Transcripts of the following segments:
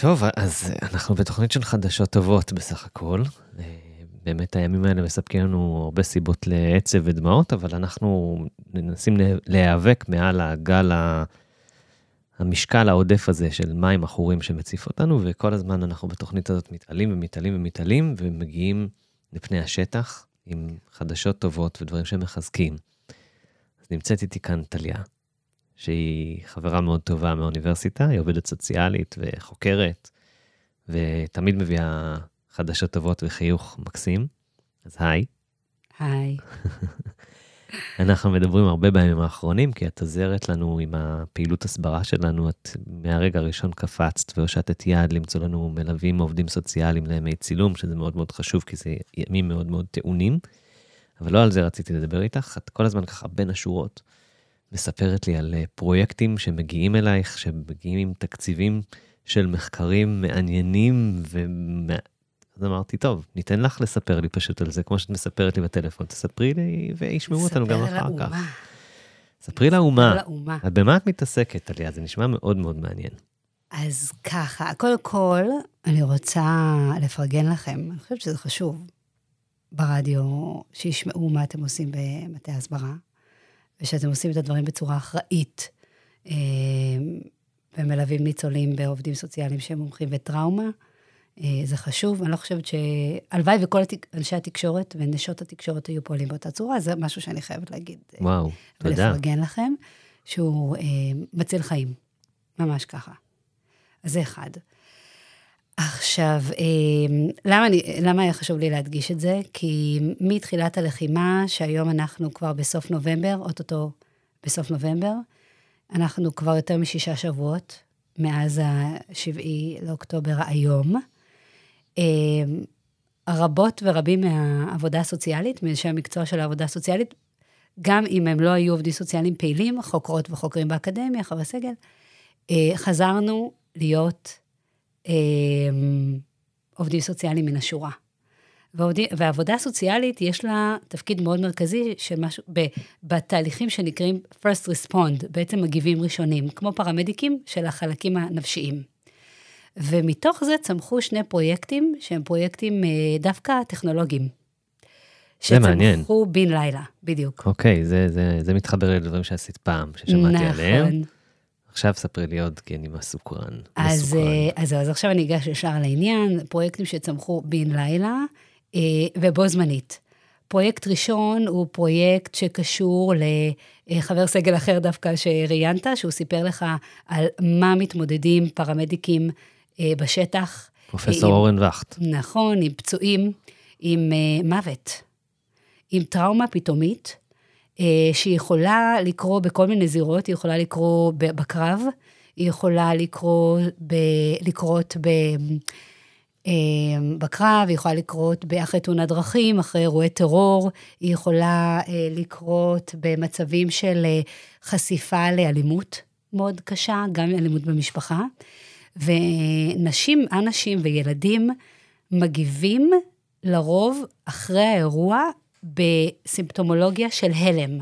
טוב, אז אנחנו בתוכנית של חדשות טובות בסך הכל. אה, באמת הימים האלה מספקים לנו הרבה סיבות לעצב ודמעות, אבל אנחנו מנסים להיאבק מעל הגל ה... המשקל העודף הזה של מים עכורים שמציף אותנו, וכל הזמן אנחנו בתוכנית הזאת מתעלים ומתעלים ומתעלים, ומגיעים לפני השטח עם חדשות טובות ודברים שמחזקים. אז נמצאת איתי כאן טליה, שהיא חברה מאוד טובה מהאוניברסיטה, היא עובדת סוציאלית וחוקרת, ותמיד מביאה חדשות טובות וחיוך מקסים. אז היי. היי. אנחנו מדברים הרבה בימים האחרונים, כי את עוזרת לנו עם הפעילות הסברה שלנו, את מהרגע הראשון קפצת והושטת יד למצוא לנו מלווים עובדים סוציאליים לימי צילום, שזה מאוד מאוד חשוב, כי זה ימים מאוד מאוד טעונים. אבל לא על זה רציתי לדבר איתך, את כל הזמן ככה בין השורות מספרת לי על אה, פרויקטים שמגיעים אלייך, שמגיעים עם תקציבים של מחקרים מעניינים אז אמרתי, טוב, ניתן לך לספר לי פשוט על זה, כמו שאת מספרת לי בטלפון, תספרי לי וישמעו אותנו גם אחר כך. ספרי לאומה. אז במה את מתעסקת, טליה? זה נשמע מאוד מאוד מעניין. אז ככה, קודם כל, אני רוצה לפרגן לכם, אני חושבת שזה חשוב ברדיו, שישמעו מה אתם עושים במטה ההסברה, ושאתם עושים את הדברים בצורה אחראית, אה, ומלווים ניצולים בעובדים סוציאליים שהם מומחים בטראומה. אה, זה חשוב, אני לא חושבת ש... הלוואי וכל התק... אנשי התקשורת ונשות התקשורת היו פועלים באותה צורה, זה משהו שאני חייבת להגיד. אה, וואו, תודה. ולפרגן לכם, שהוא אה, מציל חיים, ממש ככה. אז זה אחד. עכשיו, אה, למה, אני, למה היה חשוב לי להדגיש את זה? כי מתחילת הלחימה, שהיום אנחנו כבר בסוף נובמבר, אוטוטו בסוף נובמבר, אנחנו כבר יותר משישה שבועות מאז ה-7 לאוקטובר היום. אמ, רבות ורבים מהעבודה הסוציאלית, מאנשי המקצוע של העבודה הסוציאלית, גם אם הם לא היו עובדים סוציאליים פעילים, חוקרות וחוקרים באקדמיה, חברי סגל, אה, חזרנו להיות אמ, עובדים סוציאליים מן השורה. ועובדי, והעבודה הסוציאלית, יש לה תפקיד מאוד מרכזי של משהו, ב, בתהליכים שנקראים first respond, בעצם מגיבים ראשונים, כמו פרמדיקים של החלקים הנפשיים. ומתוך זה צמחו שני פרויקטים שהם פרויקטים אה, דווקא טכנולוגיים. זה מעניין. שצמחו בן לילה, בדיוק. אוקיי, זה, זה, זה מתחבר לדברים שעשית פעם, ששמעתי נכון. עליהם. עכשיו ספרי לי עוד, כי אני מסוקרן. אז, מסוקרן. אה, אז, אז עכשיו אני אגש ישר לעניין, פרויקטים שצמחו בן לילה אה, ובו זמנית. פרויקט ראשון הוא פרויקט שקשור לחבר סגל אחר דווקא שראיינת, שהוא סיפר לך על מה מתמודדים פרמדיקים אה, בשטח. פרופסור עם, אורן וכט. נכון, עם פצועים, עם מוות, עם טראומה פתאומית, שיכולה לקרות בכל מיני זירות, היא יכולה לקרות בקרב, היא יכולה לקרות, ב, לקרות ב, uh, בקרב, היא יכולה לקרות אחרי תאונת דרכים, אחרי אירועי טרור, היא יכולה uh, לקרות במצבים של חשיפה לאלימות מאוד קשה, גם אלימות במשפחה. ונשים, אנשים וילדים מגיבים לרוב אחרי האירוע בסימפטומולוגיה של הלם,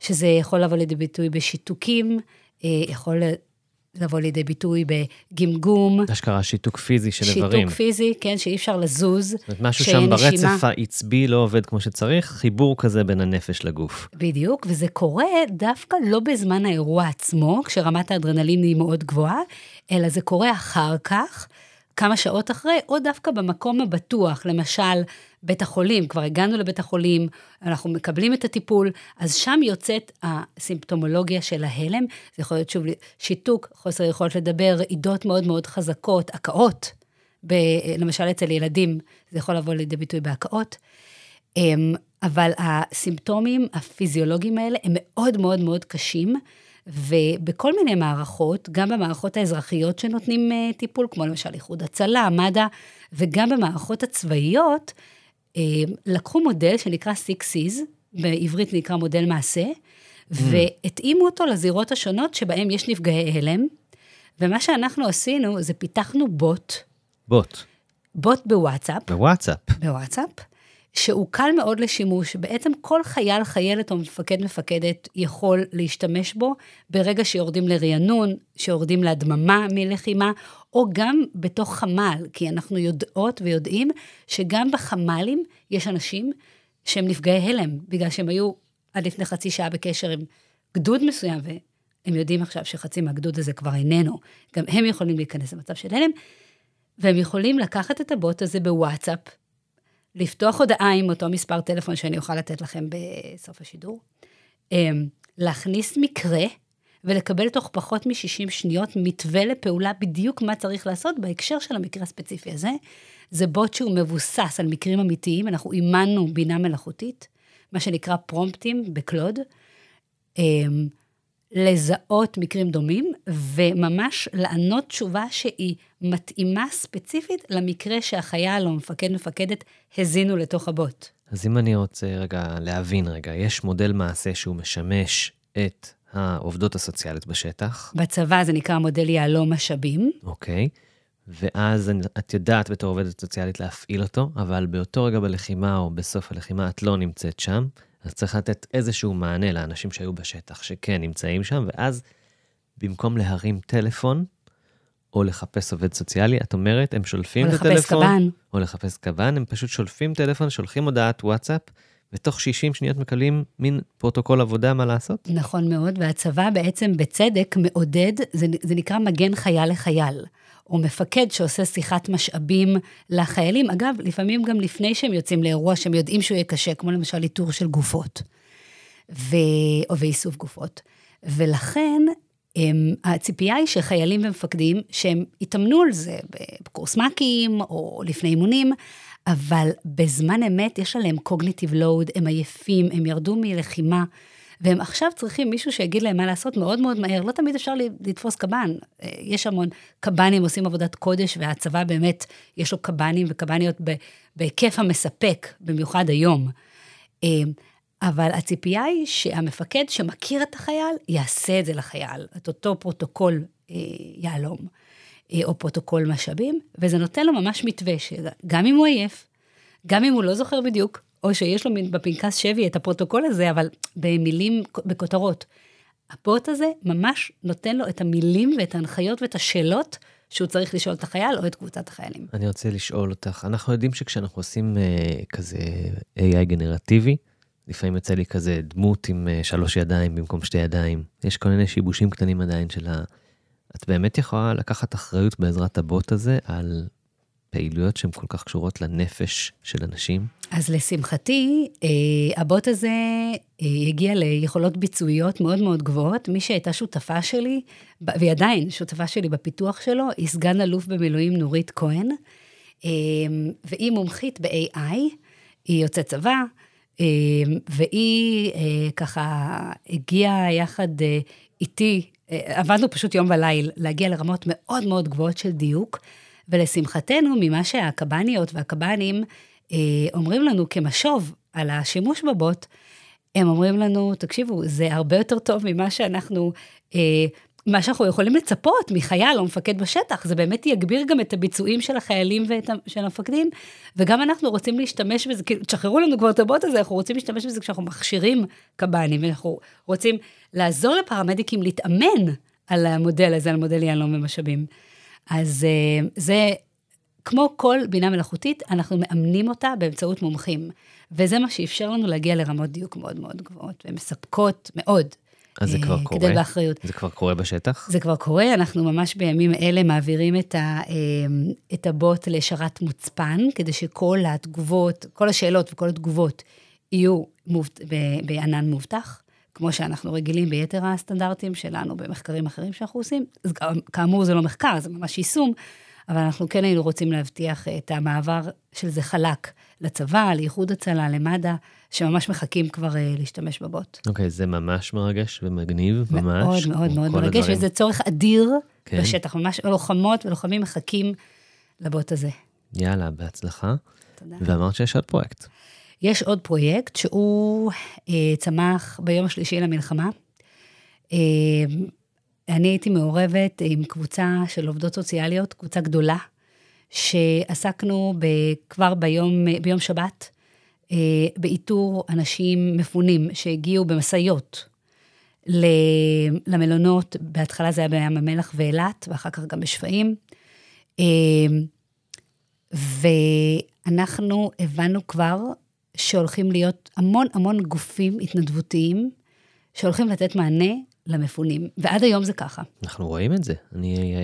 שזה יכול לבוא לידי ביטוי בשיתוקים, אה, יכול לבוא לידי ביטוי בגמגום. אשכרה שיתוק פיזי של איברים. שיתוק פיזי, כן, שאי אפשר לזוז. זאת אומרת, משהו שם ברצף נשימה. העצבי לא עובד כמו שצריך, חיבור כזה בין הנפש לגוף. בדיוק, וזה קורה דווקא לא בזמן האירוע עצמו, כשרמת האדרנלין היא מאוד גבוהה, אלא זה קורה אחר כך, כמה שעות אחרי, או דווקא במקום הבטוח, למשל, בית החולים, כבר הגענו לבית החולים, אנחנו מקבלים את הטיפול, אז שם יוצאת הסימפטומולוגיה של ההלם, זה יכול להיות שוב שיתוק, חוסר יכולת לדבר, רעידות מאוד מאוד חזקות, הקאות, ב, למשל אצל ילדים, זה יכול לבוא לידי ביטוי בהקאות. אמ, אבל הסימפטומים הפיזיולוגיים האלה הם מאוד מאוד מאוד קשים, ובכל מיני מערכות, גם במערכות האזרחיות שנותנים uh, טיפול, כמו למשל איחוד הצלה, מד"א, וגם במערכות הצבאיות, uh, לקחו מודל שנקרא Seas, בעברית נקרא מודל מעשה, mm. והתאימו אותו לזירות השונות שבהן יש נפגעי הלם, ומה שאנחנו עשינו זה פיתחנו בוט. בוט. בוט בוואטסאפ. בוואטסאפ. בוואטסאפ, שהוא קל מאוד לשימוש, בעצם כל חייל, חיילת או מפקד, מפקדת יכול להשתמש בו ברגע שיורדים לרענון, שיורדים להדממה מלחימה, או גם בתוך חמ"ל, כי אנחנו יודעות ויודעים שגם בחמ"לים יש אנשים שהם נפגעי הלם, בגלל שהם היו עד לפני חצי שעה בקשר עם גדוד מסוים, והם יודעים עכשיו שחצי מהגדוד הזה כבר איננו. גם הם יכולים להיכנס למצב של הלם, והם יכולים לקחת את הבוט הזה בוואטסאפ, לפתוח הודעה עם אותו מספר טלפון שאני אוכל לתת לכם בסוף השידור, אמ, להכניס מקרה ולקבל תוך פחות מ-60 שניות מתווה לפעולה בדיוק מה צריך לעשות בהקשר של המקרה הספציפי הזה. זה בוט שהוא מבוסס על מקרים אמיתיים, אנחנו אימנו בינה מלאכותית, מה שנקרא פרומפטים בקלוד, אמ, לזהות מקרים דומים, וממש לענות תשובה שהיא מתאימה ספציפית למקרה שהחייל או מפקד מפקדת הזינו לתוך הבוט. אז אם אני רוצה רגע להבין רגע, יש מודל מעשה שהוא משמש את העובדות הסוציאליות בשטח. בצבא זה נקרא מודל יהלום משאבים. אוקיי. ואז את יודעת בתור עובדת סוציאלית להפעיל אותו, אבל באותו רגע בלחימה או בסוף הלחימה את לא נמצאת שם, אז צריך לתת איזשהו מענה לאנשים שהיו בשטח, שכן נמצאים שם, ואז במקום להרים טלפון, או לחפש עובד סוציאלי, את אומרת, הם שולפים את הטלפון. או לחפש קב"ן. או לחפש קב"ן, הם פשוט שולפים טלפון, שולחים הודעת וואטסאפ, ותוך 60 שניות מקבלים מין פרוטוקול עבודה מה לעשות. נכון מאוד, והצבא בעצם בצדק מעודד, זה, זה נקרא מגן חייל לחייל. או מפקד שעושה שיחת משאבים לחיילים. אגב, לפעמים גם לפני שהם יוצאים לאירוע שהם יודעים שהוא יהיה קשה, כמו למשל איתור של גופות, ו... או ואיסוף גופות. ולכן, הם, הציפייה היא שחיילים ומפקדים, שהם יתאמנו על זה בקורס מ"כים או לפני אימונים, אבל בזמן אמת יש עליהם קוגניטיב לואוד, הם עייפים, הם ירדו מלחימה. והם עכשיו צריכים מישהו שיגיד להם מה לעשות מאוד מאוד מהר. לא תמיד אפשר לתפוס קב"ן. אה, יש המון קב"נים עושים עבודת קודש, והצבא באמת, יש לו קב"נים וקב"ניות בהיקף המספק, במיוחד היום. אה, אבל הציפייה היא שהמפקד שמכיר את החייל, יעשה את זה לחייל, את אותו פרוטוקול אה, יהלום, או פרוטוקול משאבים, וזה נותן לו ממש מתווה, שגם אם הוא עייף, גם אם הוא לא זוכר בדיוק, או שיש לו בפנקס שבו את הפרוטוקול הזה, אבל במילים, בכותרות. הבוט הזה ממש נותן לו את המילים ואת ההנחיות ואת השאלות שהוא צריך לשאול את החייל או את קבוצת החיילים. אני רוצה לשאול אותך, אנחנו יודעים שכשאנחנו עושים uh, כזה AI גנרטיבי, לפעמים יוצא לי כזה דמות עם uh, שלוש ידיים במקום שתי ידיים, יש כל מיני שיבושים קטנים עדיין של ה... את באמת יכולה לקחת אחריות בעזרת הבוט הזה על פעילויות שהן כל כך קשורות לנפש של אנשים? אז לשמחתי, אה, הבוט הזה אה, הגיע ליכולות ביצועיות מאוד מאוד גבוהות. מי שהייתה שותפה שלי, והיא עדיין שותפה שלי בפיתוח שלו, היא סגן אלוף במילואים נורית כהן, אה, והיא מומחית ב-AI, היא יוצאת צבא, והיא ככה הגיעה יחד איתי, עבדנו פשוט יום וליל, להגיע לרמות מאוד מאוד גבוהות של דיוק. ולשמחתנו, ממה שהקב"ניות והקב"נים אה, אומרים לנו כמשוב על השימוש בבוט, הם אומרים לנו, תקשיבו, זה הרבה יותר טוב ממה שאנחנו, אה, מה שאנחנו יכולים לצפות מחייל או מפקד בשטח, זה באמת יגביר גם את הביצועים של החיילים ושל המפקדים, וגם אנחנו רוצים להשתמש בזה, כאילו, תשחררו לנו כבר את הבוט הזה, אנחנו רוצים להשתמש בזה כשאנחנו מכשירים קב"נים, ואנחנו רוצים לעזור לפרמדיקים להתאמן על המודל הזה, על מודל יהלום ומשאבים. אז אה, זה, כמו כל בינה מלאכותית, אנחנו מאמנים אותה באמצעות מומחים. וזה מה שאפשר לנו להגיע לרמות דיוק מאוד מאוד גבוהות, ומספקות מאוד. אז זה כבר אה, קורה? כדי באחריות. זה כבר קורה בשטח? זה כבר קורה, אנחנו ממש בימים אלה מעבירים את, ה, אה, את הבוט לשרת מוצפן, כדי שכל התגובות, כל השאלות וכל התגובות יהיו מובט, בענן מובטח. כמו שאנחנו רגילים ביתר הסטנדרטים שלנו במחקרים אחרים שאנחנו עושים. אז כאמור, זה לא מחקר, זה ממש יישום, אבל אנחנו כן היינו רוצים להבטיח את המעבר של זה חלק לצבא, לאיחוד הצלה, למד"א, שממש מחכים כבר uh, להשתמש בבוט. אוקיי, okay, זה ממש מרגש ומגניב, ממש. מאוד מאוד מאוד מרגש, הדברים. וזה צורך אדיר כן. בשטח, ממש לוחמות ולוחמים מחכים לבוט הזה. יאללה, בהצלחה. תודה. ואמרת שיש עוד פרויקט. יש עוד פרויקט שהוא אה, צמח ביום השלישי למלחמה. אה, אני הייתי מעורבת עם קבוצה של עובדות סוציאליות, קבוצה גדולה, שעסקנו כבר ביום, ביום שבת באיתור אנשים מפונים שהגיעו במשאיות למלונות, בהתחלה זה היה בים המלח ואילת, ואחר כך גם בשפיים. ואנחנו הבנו כבר שהולכים להיות המון המון גופים התנדבותיים שהולכים לתת מענה למפונים, ועד היום זה ככה. אנחנו רואים את זה. אני,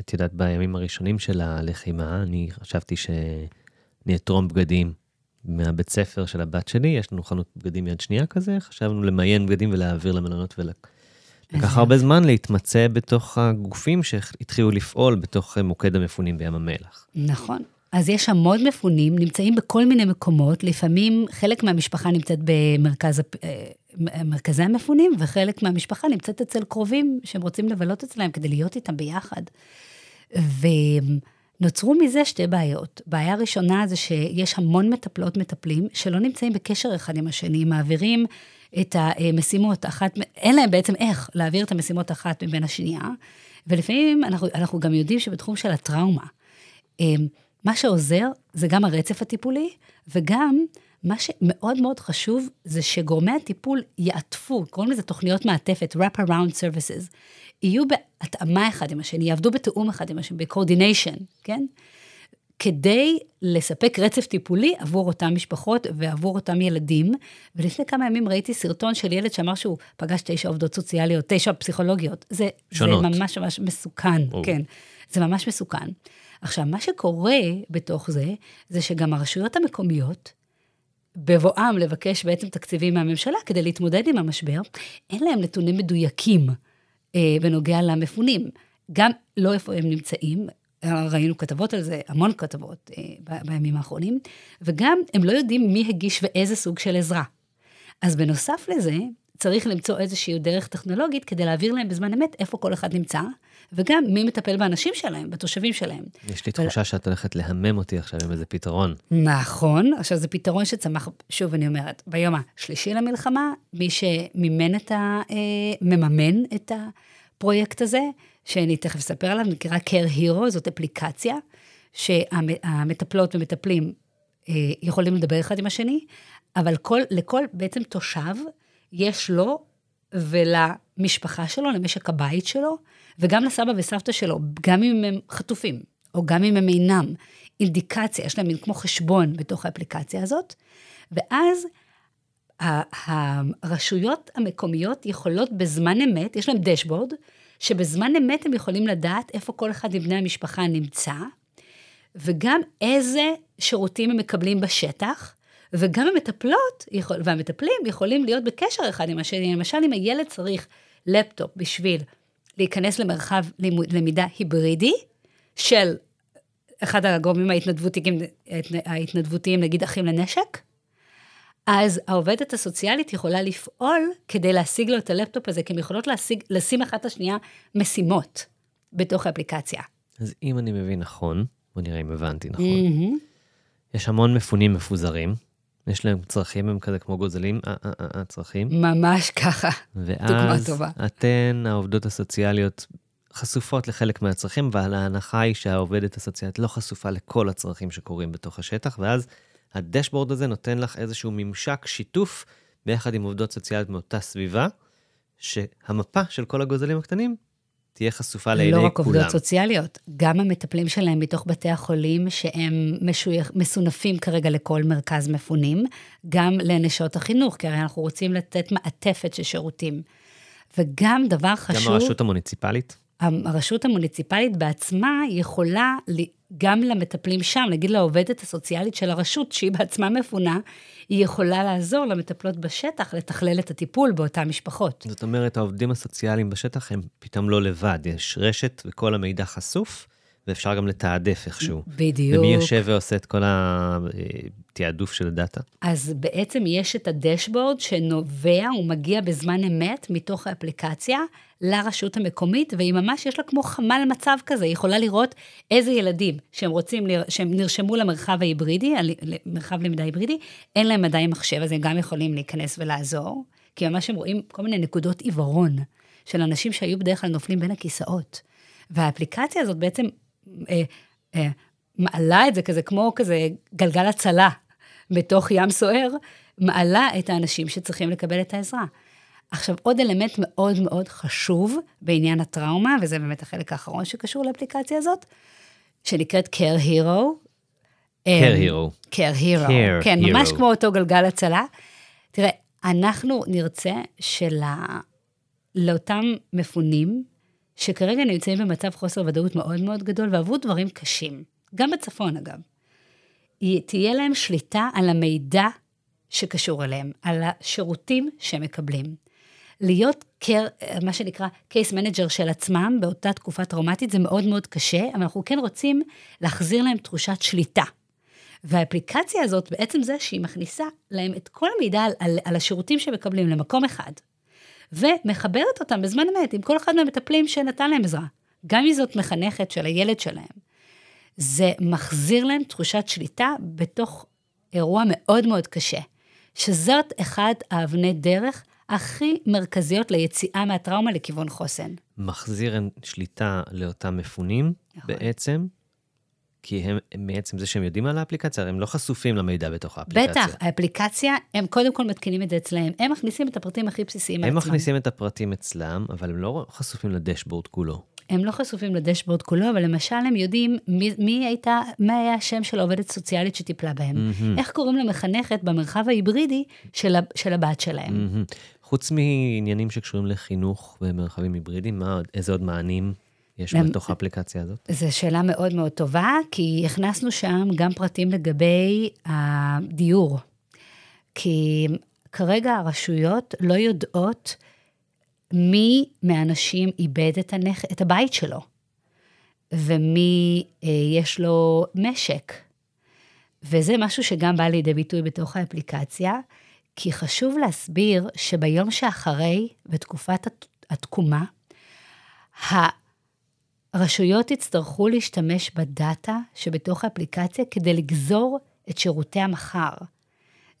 את יודעת, בימים הראשונים של הלחימה, אני חשבתי שאני אתרום בגדים מהבית ספר של הבת שלי, יש לנו חנות בגדים יד שנייה כזה, חשבנו למיין בגדים ולהעביר למלונות ול... לקח הרבה זמן להתמצא בתוך הגופים שהתחילו לפעול בתוך מוקד המפונים בים המלח. נכון. אז יש המון מפונים, נמצאים בכל מיני מקומות, לפעמים חלק מהמשפחה נמצאת במרכז, אה, מרכזי המפונים, וחלק מהמשפחה נמצאת אצל קרובים שהם רוצים לבלות אצלם כדי להיות איתם ביחד. ונוצרו מזה שתי בעיות. בעיה ראשונה זה שיש המון מטפלות מטפלים שלא נמצאים בקשר אחד עם השני, מעבירים את המשימות אחת, אין להם בעצם איך להעביר את המשימות אחת מבין השנייה, ולפעמים אנחנו, אנחנו גם יודעים שבתחום של הטראומה, מה שעוזר זה גם הרצף הטיפולי, וגם מה שמאוד מאוד חשוב זה שגורמי הטיפול יעטפו, קוראים לזה תוכניות מעטפת, wrap around services, יהיו בהתאמה אחד עם השני, יעבדו בתיאום אחד עם השני, ב-coordination, כן? כדי לספק רצף טיפולי עבור אותן משפחות ועבור אותם ילדים. ולפני כמה ימים ראיתי סרטון של ילד שאמר שהוא פגש תשע עובדות סוציאליות, תשע פסיכולוגיות. זה, שונות. זה ממש ממש מסוכן, או. כן. זה ממש מסוכן. עכשיו, מה שקורה בתוך זה, זה שגם הרשויות המקומיות, בבואם לבקש בעצם תקציבים מהממשלה כדי להתמודד עם המשבר, אין להם נתונים מדויקים אה, בנוגע למפונים. גם לא איפה הם נמצאים, ראינו כתבות על זה, המון כתבות אה, בימים האחרונים, וגם הם לא יודעים מי הגיש ואיזה סוג של עזרה. אז בנוסף לזה, צריך למצוא איזושהי דרך טכנולוגית כדי להעביר להם בזמן אמת איפה כל אחד נמצא, וגם מי מטפל באנשים שלהם, בתושבים שלהם. יש לי תחושה שאת הולכת להמם אותי עכשיו עם איזה פתרון. נכון, עכשיו זה פתרון שצמח, שוב אני אומרת, ביום השלישי למלחמה, מי שמימן את ה... אה, מממן את הפרויקט הזה, שאני תכף אספר עליו, נקרא Care Hero, זאת אפליקציה, שהמטפלות ומטפלים אה, יכולים לדבר אחד עם השני, אבל כל, לכל בעצם תושב, יש לו ולמשפחה שלו, למשק הבית שלו, וגם לסבא וסבתא שלו, גם אם הם חטופים, או גם אם הם אינם, אינדיקציה, יש להם מין כמו חשבון בתוך האפליקציה הזאת, ואז הרשויות המקומיות יכולות בזמן אמת, יש להם דשבורד, שבזמן אמת הם יכולים לדעת איפה כל אחד מבני המשפחה נמצא, וגם איזה שירותים הם מקבלים בשטח, וגם המטפלות יכול, והמטפלים יכולים להיות בקשר אחד עם השני. למשל, אם הילד צריך לפטופ בשביל להיכנס למרחב למידה היברידי של אחד הגורמים ההתנדבותיים, ההתנדבותיים, נגיד אחים לנשק, אז העובדת הסוציאלית יכולה לפעול כדי להשיג לו את הלפטופ הזה, כי הן יכולות להשיג, לשים אחת לשנייה משימות בתוך האפליקציה. אז אם אני מבין נכון, בוא נראה אם הבנתי נכון, mm-hmm. יש המון מפונים מפוזרים, יש להם צרכים, הם כזה כמו גוזלים, הצרכים. ממש ככה, דוגמה טובה. ואז אתן, העובדות הסוציאליות, חשופות לחלק מהצרכים, אבל ההנחה היא שהעובדת הסוציאלית לא חשופה לכל הצרכים שקורים בתוך השטח, ואז הדשבורד הזה נותן לך איזשהו ממשק, שיתוף, ביחד עם עובדות סוציאליות מאותה סביבה, שהמפה של כל הגוזלים הקטנים תהיה חשופה לעיני כולם. לא רק עובדות סוציאליות, גם המטפלים שלהם בתוך בתי החולים, שהם משוייך, מסונפים כרגע לכל מרכז מפונים, גם לנשות החינוך, כי הרי אנחנו רוצים לתת מעטפת של שירותים. וגם דבר חשוב... גם הרשות המוניציפלית? הרשות המוניציפלית בעצמה יכולה, גם למטפלים שם, נגיד לעובדת הסוציאלית של הרשות, שהיא בעצמה מפונה, היא יכולה לעזור למטפלות בשטח לתכלל את הטיפול באותן משפחות. זאת אומרת, העובדים הסוציאליים בשטח הם פתאום לא לבד, יש רשת וכל המידע חשוף, ואפשר גם לתעדף איכשהו. בדיוק. ומי יושב ועושה את כל התעדוף של הדאטה? אז בעצם יש את הדשבורד שנובע, הוא מגיע בזמן אמת מתוך האפליקציה לרשות המקומית, והיא ממש, יש לה כמו חמ"ל מצב כזה, היא יכולה לראות איזה ילדים שהם רוצים, שהם נרשמו למרחב ההיברידי, למרחב למידה היברידי, אין להם עדיין מחשב, אז הם גם יכולים להיכנס ולעזור, כי ממש הם רואים כל מיני נקודות עיוורון של אנשים שהיו בדרך כלל נופלים בין הכיסאות. והאפליקציה הזאת בעצם אה, אה, מעלה את זה כזה כמו כזה גלגל הצלה בתוך ים סוער, מעלה את האנשים שצריכים לקבל את העזרה. עכשיו, עוד אלמנט מאוד מאוד חשוב בעניין הטראומה, וזה באמת החלק האחרון שקשור לאפליקציה הזאת, שנקראת Care Hero. Care Hero. Care Hero. Care כן, Hero. ממש כמו אותו גלגל הצלה. תראה, אנחנו נרצה שלאותם מפונים, שכרגע נמצאים במצב חוסר ודאות מאוד מאוד גדול, ועברו דברים קשים, גם בצפון אגב, תהיה להם שליטה על המידע שקשור אליהם, על השירותים שהם מקבלים. להיות care, מה שנקרא case manager של עצמם באותה תקופה טראומטית זה מאוד מאוד קשה, אבל אנחנו כן רוצים להחזיר להם תחושת שליטה. והאפליקציה הזאת, בעצם זה שהיא מכניסה להם את כל המידע על, על, על השירותים שהם מקבלים למקום אחד, ומחברת אותם בזמן אמת עם כל אחד מהמטפלים שנתן להם עזרה, גם אם זאת מחנכת של הילד שלהם. זה מחזיר להם תחושת שליטה בתוך אירוע מאוד מאוד קשה, שזאת אחת האבני דרך הכי מרכזיות ליציאה מהטראומה לכיוון חוסן. מחזיר שליטה לאותם מפונים נכון. בעצם, כי הם, הם מעצם זה שהם יודעים על האפליקציה, הם לא חשופים למידע בתוך האפליקציה. בטח, האפליקציה, הם קודם כל מתקינים את זה אצלהם, הם מכניסים את הפרטים הכי בסיסיים הם. מכניסים את הפרטים אצלם, אבל הם לא חשופים לדשבורד כולו. הם לא חשופים לדשבורד כולו, אבל למשל הם יודעים מי, מי הייתה, מה היה השם של העובדת סוציאלית שטיפלה בהם. מהמם. איך קוראים למחנכת במרחב ההיברידי של, של הבת שלהם. מהמם. חוץ מעניינים שקשורים לחינוך ומרחבים היברידיים, איזה עוד מענים יש הם- בתוך האפליקציה הזאת? זו שאלה מאוד מאוד טובה, כי הכנסנו שם גם פרטים לגבי הדיור. כי כרגע הרשויות לא יודעות מי מהאנשים איבד את, הנכ... את הבית שלו, ומי אה, יש לו משק. וזה משהו שגם בא לידי ביטוי בתוך האפליקציה, כי חשוב להסביר שביום שאחרי, בתקופת הת- התקומה, הרשויות יצטרכו להשתמש בדאטה שבתוך האפליקציה כדי לגזור את שירותי המחר.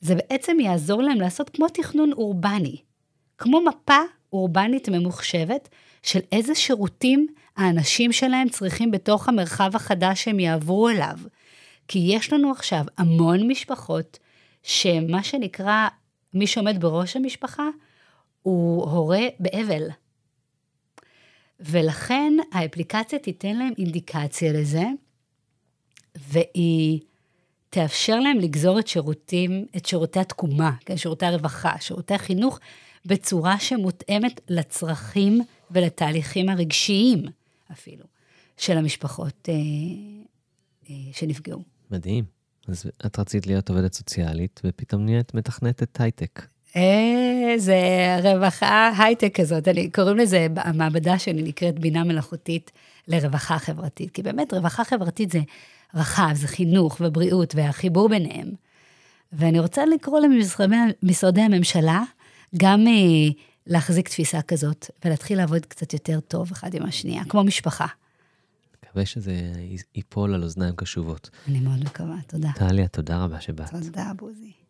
זה בעצם יעזור להם לעשות כמו תכנון אורבני, כמו מפה אורבנית ממוחשבת של איזה שירותים האנשים שלהם צריכים בתוך המרחב החדש שהם יעברו אליו. כי יש לנו עכשיו המון משפחות שמה שנקרא, מי שעומד בראש המשפחה הוא הורה באבל. ולכן האפליקציה תיתן להם אינדיקציה לזה, והיא תאפשר להם לגזור את שירותים, את שירותי התקומה, כן, שירותי הרווחה, שירותי החינוך, בצורה שמותאמת לצרכים ולתהליכים הרגשיים אפילו, של המשפחות אה, אה, שנפגעו. מדהים. אז את רצית להיות עובדת סוציאלית, ופתאום נהיית מתכנתת הייטק. אה, זה רווחה הייטק כזאת, אני, קוראים לזה, המעבדה שלי נקראת בינה מלאכותית לרווחה חברתית, כי באמת רווחה חברתית זה רחב, זה חינוך ובריאות והחיבור ביניהם. ואני רוצה לקרוא למשרדי הממשלה גם אה, להחזיק תפיסה כזאת, ולהתחיל לעבוד קצת יותר טוב אחד עם השנייה, כמו משפחה. מקווה שזה ייפול על אוזניים קשובות. אני מאוד מקווה, תודה. טליה, תודה רבה שבאת. תודה, בוזי.